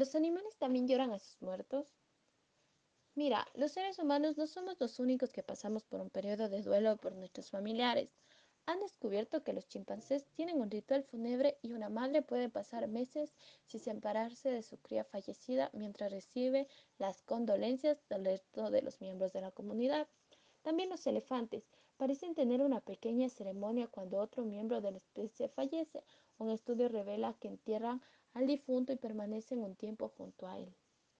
¿Los animales también lloran a sus muertos? Mira, los seres humanos no somos los únicos que pasamos por un periodo de duelo por nuestros familiares. Han descubierto que los chimpancés tienen un ritual fúnebre y una madre puede pasar meses sin separarse de su cría fallecida mientras recibe las condolencias del resto de los miembros de la comunidad. También los elefantes parecen tener una pequeña ceremonia cuando otro miembro de la especie fallece. Un estudio revela que entierran al difunto y permanecen un tiempo junto a él.